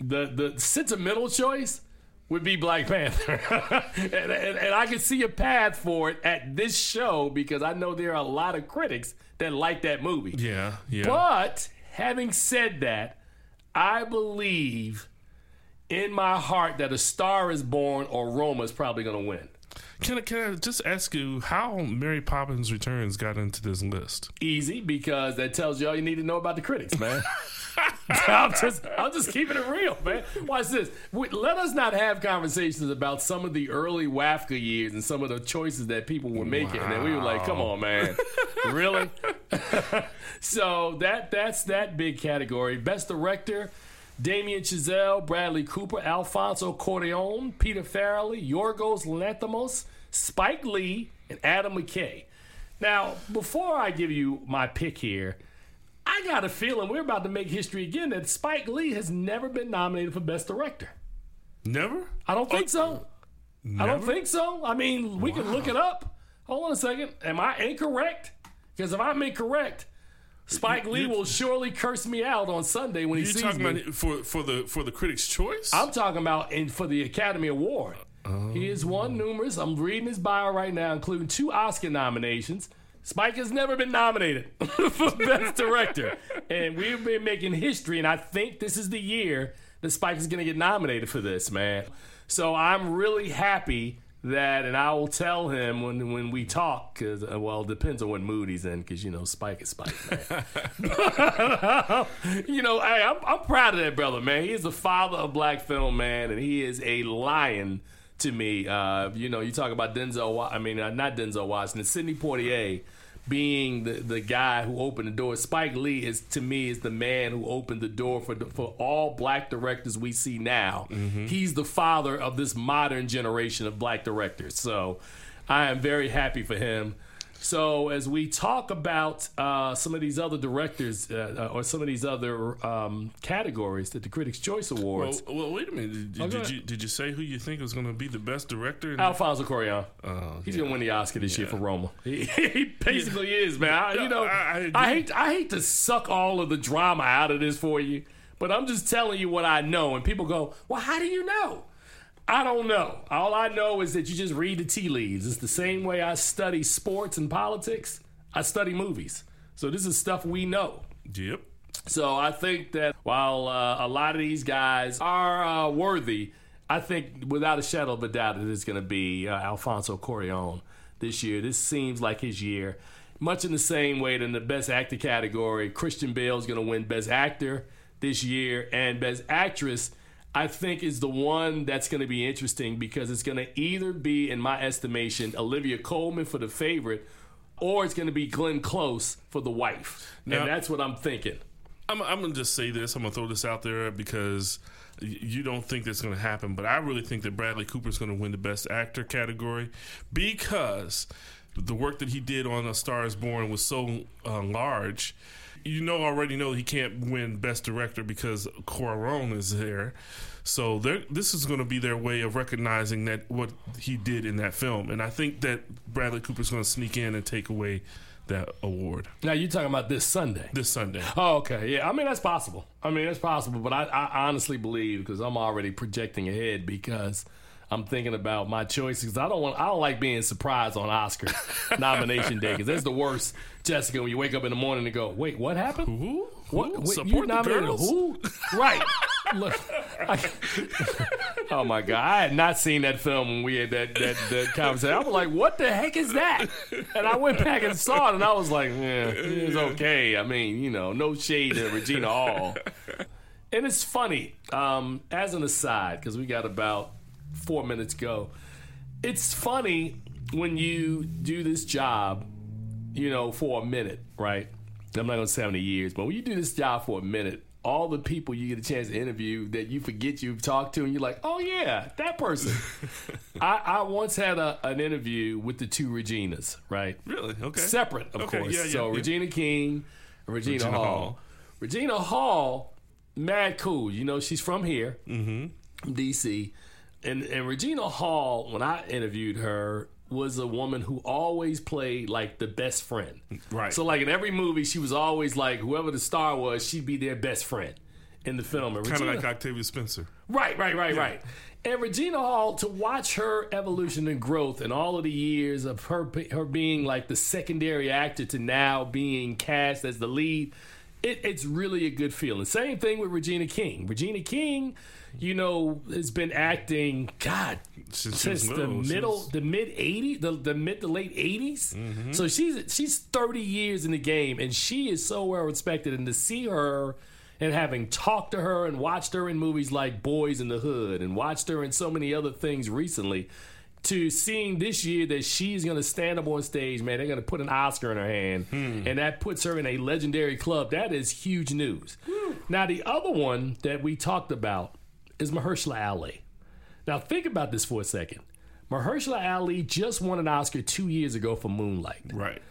the the sentimental choice would be Black Panther, and, and, and I can see a path for it at this show because I know there are a lot of critics that like that movie. Yeah. Yeah. But having said that, I believe in my heart that A Star is Born or Roma is probably going to win. Can I, can I just ask you how Mary Poppins Returns got into this list? easy because that tells you all you need to know about the critics, man. I'm just, I'm just keeping it real, man. Watch this. We, let us not have conversations about some of the early WAFCA years and some of the choices that people were making, and we were like, "Come on, man, really?" so that that's that big category. Best director. Damien Chazelle, Bradley Cooper, Alfonso Cuarón, Peter Farrelly, Yorgos Lanthimos, Spike Lee, and Adam McKay. Now, before I give you my pick here, I got a feeling we're about to make history again that Spike Lee has never been nominated for Best Director. Never. I don't think so. I don't think so. I mean, we can look it up. Hold on a second. Am I incorrect? Because if I'm incorrect, Spike Lee will surely curse me out on Sunday when he sees talking me. about it for for the for the Critics' Choice? I'm talking about in for the Academy Award. He has won oh. numerous. I'm reading his bio right now, including two Oscar nominations. Spike has never been nominated for Best Director, and we've been making history. And I think this is the year that Spike is going to get nominated for this, man. So I'm really happy that, and I will tell him when when we talk. Cause uh, well, it depends on what mood he's in, because you know Spike is Spike, man. you know, hey, I'm, I'm proud of that brother, man. He is the father of black film, man, and he is a lion to me. Uh, you know, you talk about Denzel. I mean, uh, not Denzel Washington, Sidney Poitier being the, the guy who opened the door. Spike Lee is to me is the man who opened the door for the, for all black directors we see now. He's the father of this modern generation of black directors. So I am very happy for him. So as we talk about uh, some of these other directors uh, or some of these other um, categories that the Critics' Choice Awards, well, wait a minute. Did, Oh, did you did you say who you think was going to be the best director? in- Alfonso Cuarón, Oh, he's yeah. gonna win the Oscar this year for Roma. He, he basically is, man. I, you know, I- I, I- hate I hate to suck all of the drama out of this for you, But I'm just telling you what I know. And people go, well, how do you know? I don't know. All I know is that you just read the tea leaves. It's the same way I study sports and politics. I study movies. So this is stuff we know. Yep. So I think that while uh, a lot of these guys are uh, worthy, I think without a shadow of a doubt it is going to be uh, Alfonso Cuarón this year. This seems like his year. Much in the same way that in the Best Actor category, Christian Bale is going to win Best Actor this year, and Best Actress. I think is the one that's going to be interesting because it's going to either be, in my estimation, Olivia Colman for the favorite, or it's going to be Glenn Close for the wife, Now- and that's what I'm thinking. I'm, I'm gonna just say this. I'm gonna throw this out there because you don't think that's gonna happen, but I really think that Bradley Cooper is gonna win the Best Actor category because the work that he did on A Star Is Born was so uh, large. You know, already know he can't win Best Director because Cuarón is there. So this is going to be their way of recognizing that what he did in that film, and I think that Bradley Cooper's going to sneak in and take away that award Now you're talking about this Sunday. this Sunday. Oh, okay. Yeah, I mean that's possible. I mean that's possible, but I, I honestly believe because I'm already projecting ahead because I'm thinking about my choices. I don't want. I don't like being surprised on Oscar nomination day because that's the worst. Jessica, when you wake up in the morning and go, "Wait, what happened? Who? What? Who? wait, Support you nominated who? Right. Look. I- oh my god! I had not seen that film when we had that that, that conversation. I was like, "What the heck is that?" And I went back and saw it, and I was like, "Yeah, it's okay." I mean, you know, no shade to Regina Hall. And it's funny, um, as an aside, because we got about four minutes go. It's funny when you do this job, you know, for a minute, right? I'm not gonna say how many years, but when you do this job for a minute, all the people you get a chance to interview that you forget you've talked to, and you're like, oh yeah, that person. I, I once had a, an interview with the two Reginas, right? Really? Okay. Separate, of Okay, course. yeah, yeah, so yeah. Regina King, Regina, Regina Hall. Hall. Regina Hall, mad cool. You know, she's from here, mm-hmm. DC. And, and Regina Hall, when I interviewed her, was a woman who always played like the best friend. Right. So, like in every movie, she was always like whoever the star was, she'd be their best friend in the film. Kind of like Octavia Spencer. Right, right, right, right. And Regina Hall to watch her evolution and growth and all of the years of her her being like the secondary actor to now being cast as the lead, it, it's really a good feeling. Same thing with Regina King. Regina King, you know, has been acting God Since since the little. Middle, was- the mid '80s, the, the mid to late '80s. Mm-hmm. So she's she's 30 years in the game, and she is so well respected. And to see her and having talked to her and watched her in movies like Boys in the Hood and watched her in so many other things recently. To seeing this year that she's going to stand up on stage, man, they're going to put an Oscar in her hand, and that puts her in a legendary club. That is huge news. Now, the other one that we talked about is Mahershala Ali. Now, think about this for a second. Mahershala Ali just won an Oscar two years ago for Moonlight. Right.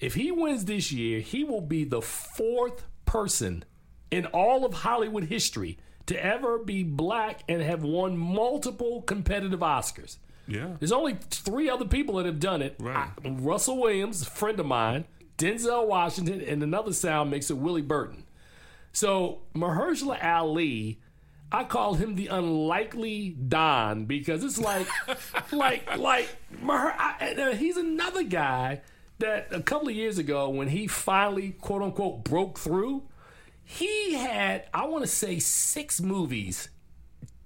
If he wins this year, he will be the fourth person in all of Hollywood history to ever be black and have won multiple competitive Oscars. Yeah. There's only three other people that have done it. Right. I- Russell Williams, a friend of mine, Denzel Washington, and another sound makes it Willie Burton. So Mahershala Ali, I call him the unlikely Don because it's like, like, like Maher, I, uh, he's another guy that a couple of years ago when he finally quote unquote broke through, he had I want to say six movies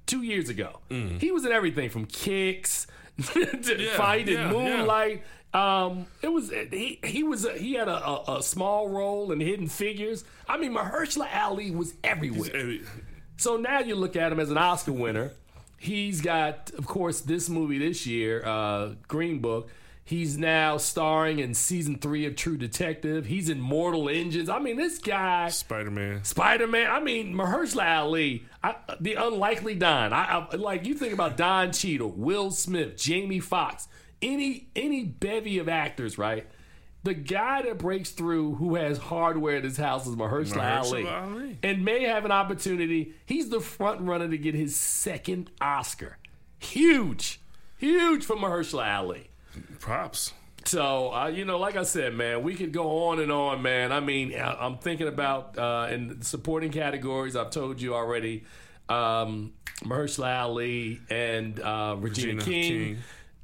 two years ago. He was in everything from Kicks to Yeah, fighting yeah, Moonlight. Um, it was he he was a, he had a, a, a small role in Hidden Figures. I mean, Mahershala Ali was everywhere. So now you look at him as an Oscar winner. He's got, of course, this movie this year, uh, Green Book. He's now starring in season three of True Detective. He's in Mortal Engines. I mean, this guy. Spider-Man. Spider Man. I mean, Mahershala Ali, I, the unlikely Don. I, I like you think about Don Cheadle, Will Smith, Jamie Foxx, any any bevy of actors, right? The guy that breaks through, who has hardware at his house, is Mahershala, Ali, Mahershala Ali. and may have an opportunity. He's the front runner to get his second Oscar. Huge, huge for Mahershala Ali. Props. So, uh, you know, like I said, man, we could go on and on, man. I mean, I- I'm thinking about uh, in supporting categories. I've told you already, um, Mahershala Ali and uh, Regina, Regina King. King.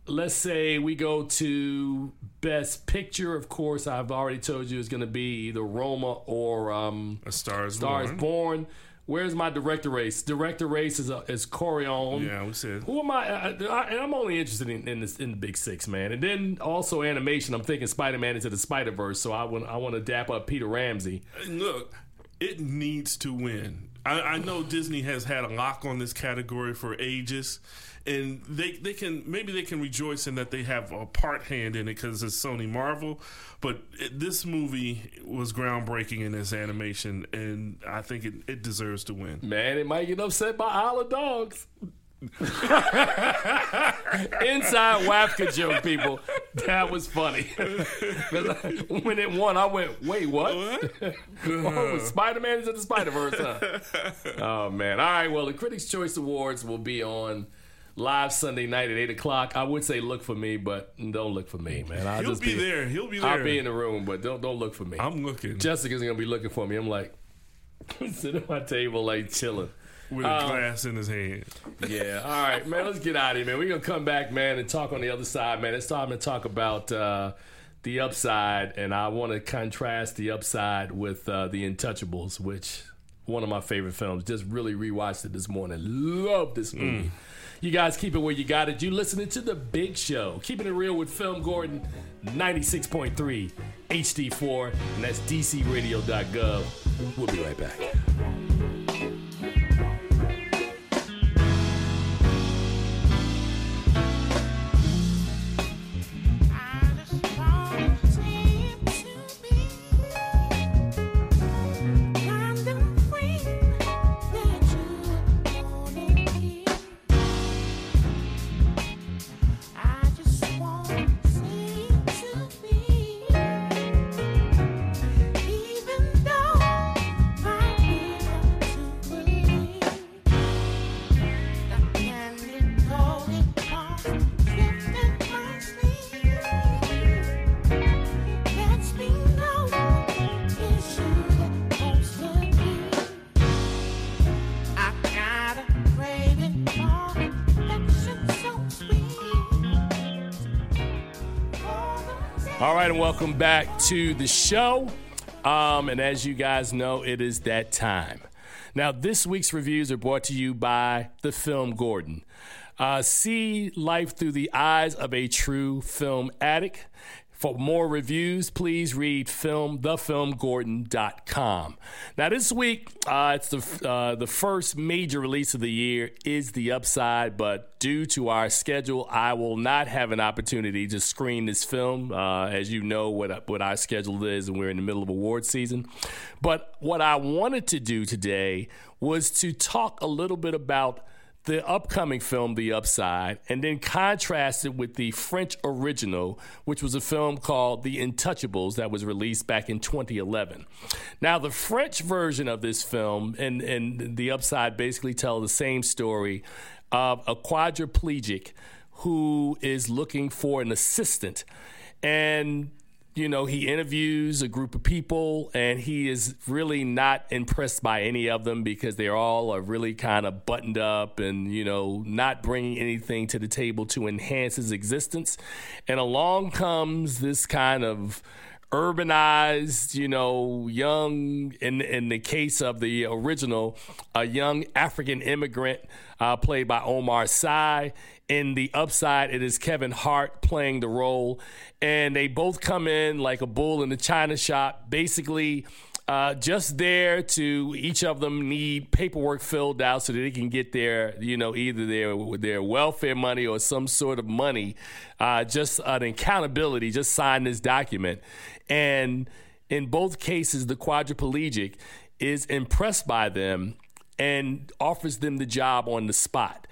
Let's say we go to Best Picture. Of course, I've already told you it's going to be either Roma or um, A Star is Star Born. is Born. Where's my director race? Director race is uh, is Cuarón. Yeah, we said. Who am I? I, I and I'm only interested in in, this, in the big six, man. And then also animation. I'm thinking Spider Man into the Spider Verse. So I want I want to dap up Peter Ramsey. Look, it needs to win. I, I know Disney has had a lock on this category for ages, and they they can maybe they can rejoice in that they have a part hand in it because it's Sony Marvel. But it, this movie was groundbreaking in its animation, and I think it, it deserves to win. Man, it might get upset by Isle of Dogs. Inside WAFCA joke, people. That was funny. I- uh, when it won, I went, wait, what? oh, Spider Man is in the Spider Verse, huh? oh, man. All right, well, the Critics' Choice Awards will be on live Sunday night at 8 o'clock. I would say look for me, but don't look for me, man. I'll He'll just be there. He'll be there. I'll be in the room, but don't don't look for me. I'm looking Jessica's going to be looking for me. I'm like, sitting at my table, like, chilling. with a um, glass in his hand. Yeah. All right, man. Let's get out of here, man. We're gonna come back, man, and talk on the other side, man. It's time to talk about uh, the upside, and I want to contrast the upside with uh, the Untouchables, which one of my favorite films. Just really rewatched it this morning. Love this movie. You guys keep it where you got it. You listening to the Big Show, keeping it reel with FilmGordon, ninety six point three HD4, and that's DCRadio.gov. We'll be right back. Right, and welcome back to the show. Um, and as you guys know, it is that time. Now, this week's reviews are brought to you by the FilmGordon. Uh, see life through the eyes of a true film addict. For more reviews, please read film thefilmgordon.com. Now, this week, uh, it's the uh, the first major release of the year is The Upside, but due to our schedule, I will not have an opportunity to screen this film. Uh, as you know, what what our schedule is, and we're in the middle of award season. But what I wanted to do today was to talk a little bit about the upcoming film, The Upside, and then contrast it with the French original, which was a film called The Untouchables that was released back in 2011. Now, the French version of this film and, and The Upside basically tell the same story of a quadriplegic who is looking for an assistant. And you know, he interviews a group of people and he is really not impressed by any of them because they all are really kind of buttoned up and, you know, not bringing anything to the table to enhance his existence. And along comes this kind of urbanized, you know, young, in, in the case of the original, a young African immigrant uh, played by Omar Sy. In the upside, it is Kevin Hart playing the role. And they both come in like a bull in the china shop, basically uh, just there to each of them need paperwork filled out so that they can get their, you know, either their their welfare money or some sort of money, uh, just an accountability, just sign this document. And in both cases, the quadriplegic is impressed by them and offers them the job on the spot.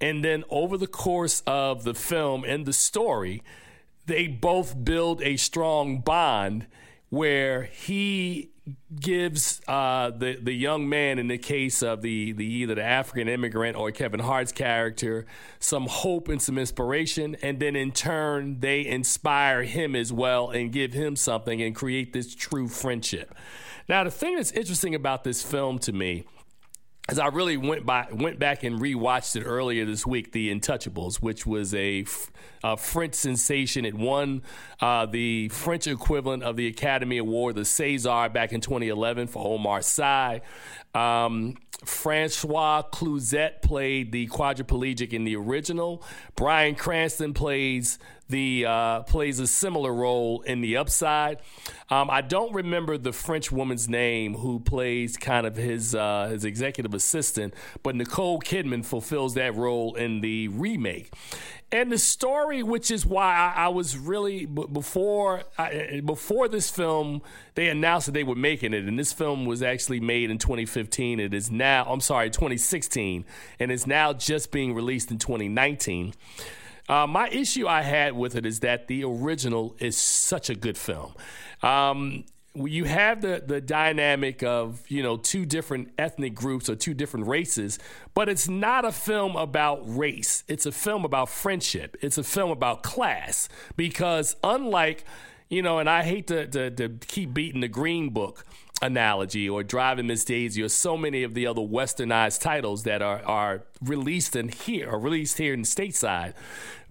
And then over the course of the film and the story, they both build a strong bond where he gives uh, the the young man in the case of the the either the African immigrant or Kevin Hart's character some hope and some inspiration, and then in turn they inspire him as well and give him something and create this true friendship. Now, the thing that's interesting about this film to me as I really went by went back and rewatched it earlier this week, The Untouchables, which was a, French sensation. It won uh, the French equivalent of the Academy Award, the César, back in 2011 for Omar Sy. Um, Francois Cluzet played the quadriplegic in the original. Bryan Cranston plays the uh, plays a similar role in the upside. Um, I don't remember the French woman's name who plays kind of his uh, his executive assistant, but Nicole Kidman fulfills that role in the remake. And the story, which is why I, I was really before I, before this film, they announced that they were making it, and this film was actually made in 2015. It is now, I'm sorry, 2016, and is now just being released in 2019. Uh, my issue I had with it is that the original is such a good film. Um, you have the the dynamic of you know two different ethnic groups or two different races, but it's not a film about race. It's a film about friendship. It's a film about class because unlike you know, and I hate to, to, to keep beating the Green Book analogy or Driving Miss Daisy or so many of the other westernized titles that are, are released in here or released here in stateside.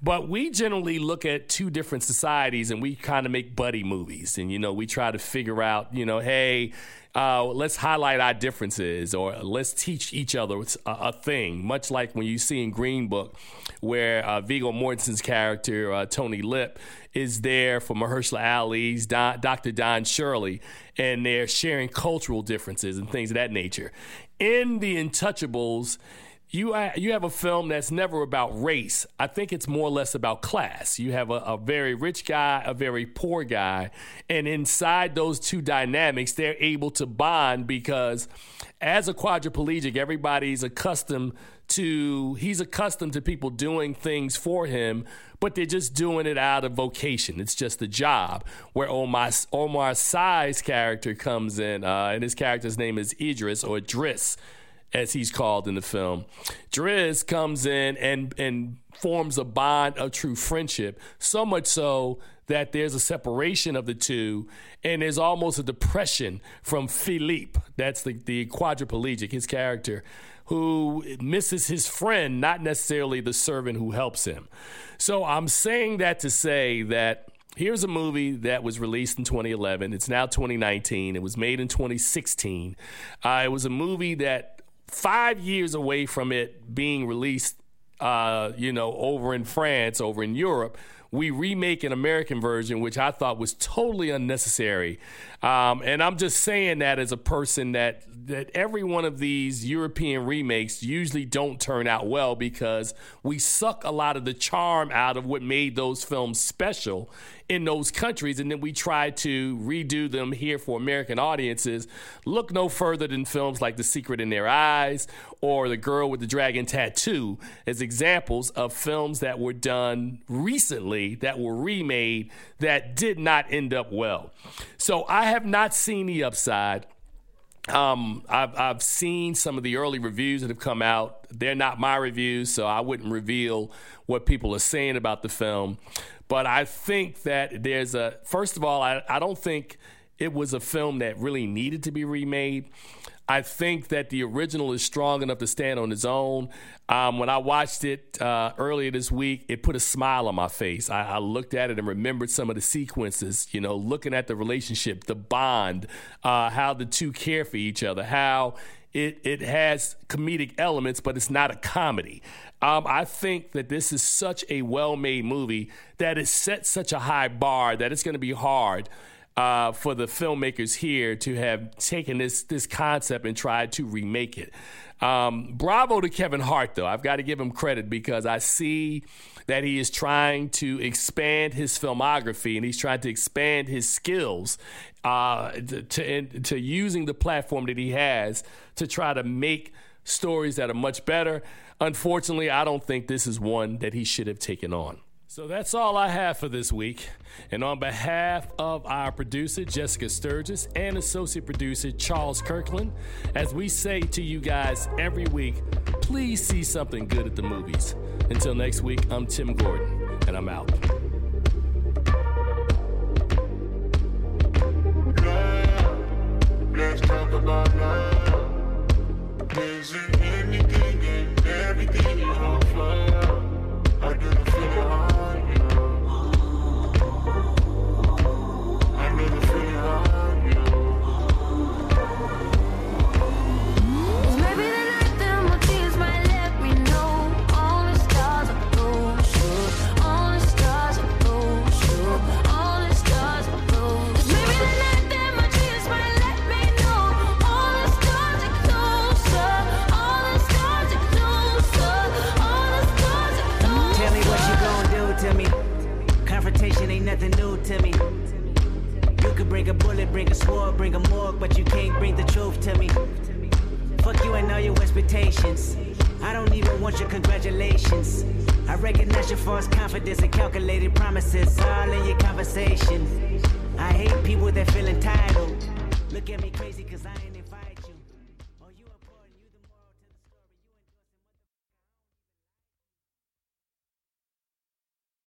But we generally look at two different societies and we kind of make buddy movies. And, you know, we try to figure out, you know, hey, uh, let's highlight our differences or let's teach each other a, a, thing, much like when you see in Green Book where uh, Viggo Mortensen's character, uh, Tony Lip, is there for Mahershala Ali's Don, Dr. Don Shirley, and they're sharing cultural differences and things of that nature. In The Untouchables, you you have a film that's never about race. I think it's more or less about class. You have a, a, very rich guy, a very poor guy, and inside those two dynamics, they're able to bond because as a quadriplegic, everybody's accustomed to he's accustomed to people doing things for him, but they're just doing it out of vocation. It's just a job. Where Omar Omar Sy's character comes in, uh, and his character's name is Idris or Driss as he's called in the film. Driss comes in and and forms a bond of true friendship, so much so that there's a separation of the two, and there's almost a depression from Philippe. That's the, the quadriplegic, his character, who misses his friend, not necessarily the servant who helps him. So I'm saying that to say that here's a movie that was released in 2011. It's now 2019. It was made in 2016. Uh, it was a movie that five years away from it being released, uh, you know, over in France, over in Europe, we remake an American version, which I thought was totally unnecessary. Um, and I'm just saying that as a person that that every one of these European remakes usually don't turn out well because we suck a lot of the charm out of what made those films special in those countries, and then we try to redo them here for American audiences. Look no further than films like The Secret in Their Eyes or The Girl with the Dragon Tattoo as examples of films that were done recently that were remade that did not end up well. So I have not seen the upside. Um, I've, I've seen some of the early reviews that have come out. They're not my reviews, so I wouldn't reveal what people are saying about the film. But I think that there's a, first of all, I, I don't think it was a film that really needed to be remade. I think that the original is strong enough to stand on its own. Um, when I watched it uh, earlier this week, it put a smile on my face. I, I, looked at it and remembered some of the sequences, you know, looking at the relationship, the bond, uh, how the two care for each other, how it, it has comedic elements, but it's not a comedy. Um, I think that this is such a well made movie that it sets such a high bar that it's going to be hard. Uh, for the filmmakers here to have taken this this concept and tried to remake it. Um, bravo to Kevin Hart, though. I've got to give him credit because I see that he is trying to expand his filmography and he's trying to expand his skills uh, to, to, to using the platform that he has to try to make stories that are much better. Unfortunately, I don't think this is one that he should have taken on. So that's all I have for this week. And on behalf of our producer, Jessica Sturgis, and associate producer, Charles Kirkland, as we say to you guys every week, please see something good at the movies. Until next week, I'm Tim Gordon, and I'm out. Me. You could bring a bullet, bring a sword, bring a morgue, but you can't bring the truth to me. Fuck you and all your expectations. I don't even want your congratulations. I recognize your false confidence and calculated promises all in your conversation. I hate people that feel entitled. Look at me crazy cause I ain't